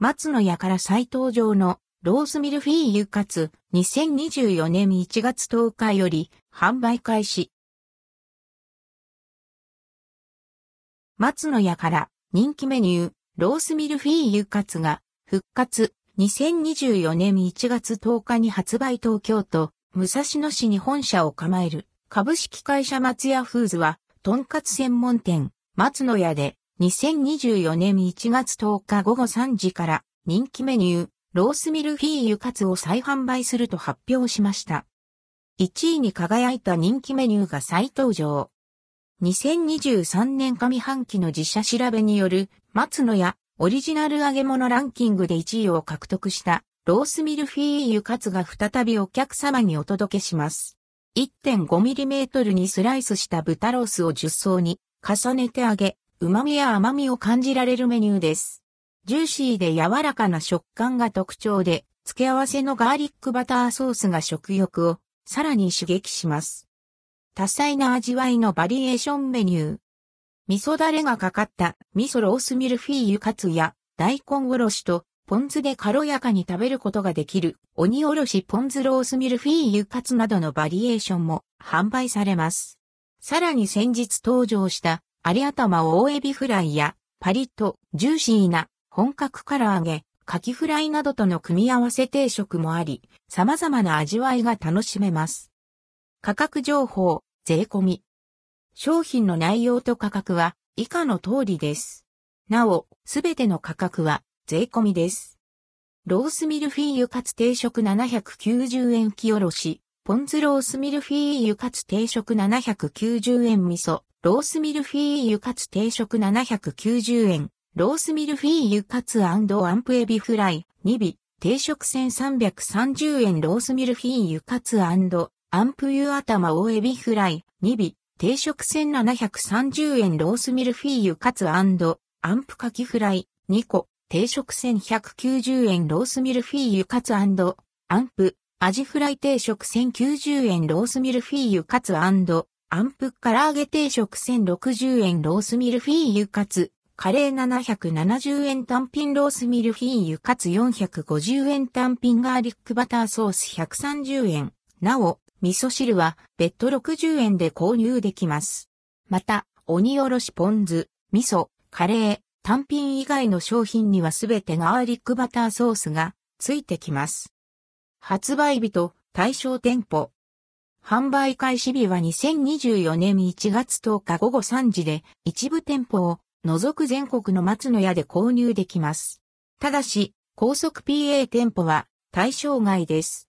松野屋から再登場のロースミルフィーユカツ2024年1月10日より販売開始。松野屋から人気メニューロースミルフィーユカツが復活2024年1月10日に発売東京都武蔵野市に本社を構える株式会社松屋フーズは、とんかつ専門店、松野屋で、2024年1月10日午後3時から人気メニュー、ロースミルフィーユカツを再販売すると発表しました。1位に輝いた人気メニューが再登場。2023年上半期の自社調べによる松野屋オリジナル揚げ物ランキングで1位を獲得したロースミルフィーユカツが再びお客様にお届けします。1.5mm にスライスした豚ロースを10層に重ねて揚げ、旨味や甘みを感じられるメニューです。ジューシーで柔らかな食感が特徴で、付け合わせのガーリックバターソースが食欲をさらに刺激します。多彩な味わいのバリエーションメニュー。味噌だれがかかった味噌ロースミルフィーユカツや大根おろしとポン酢で軽やかに食べることができる、鬼おろしポン酢ロースミルフィーユカツなどのバリエーションも販売されます。さらに先日登場した有頭大エビフライやパリッとジューシーな本格唐揚げ、カキフライなどとの組み合わせ定食もあり、様々な味わいが楽しめます。価格情報、税込み。商品の内容と価格は以下の通りです。なお、すべての価格は税込みです。ロースミルフィーユカツ定食790円きおろし、ポン酢ロースミルフィーユカツ定食790円味噌、ロースミルフィーユカツ定食790円、ロースミルフィーユカツアンプエビフライ、2尾、定食1330円。ロースミルフィーユカツアンプユ頭大エビフライ、2尾、定食1730円。ロースミルフィーユカツアンプカキフライ、2個、定食1190円。ロースミルフィーユカツアンプ、アジフライ定食1090円。ロースミルフィーユカツアンアンプ、唐揚げ定食1060円ロースミルフィーユカツ、カレー770円単品ロースミルフィーユカツ450円単品ガーリックバターソース130円。なお、味噌汁は別途60円で購入できます。また、鬼おろしポン酢、味噌、カレー、単品以外の商品にはすべてガーリックバターソースがついてきます。発売日と対象店舗。販売開始日は2024年1月10日午後3時で一部店舗を除く全国の松の屋で購入できます。ただし、高速 PA 店舗は対象外です。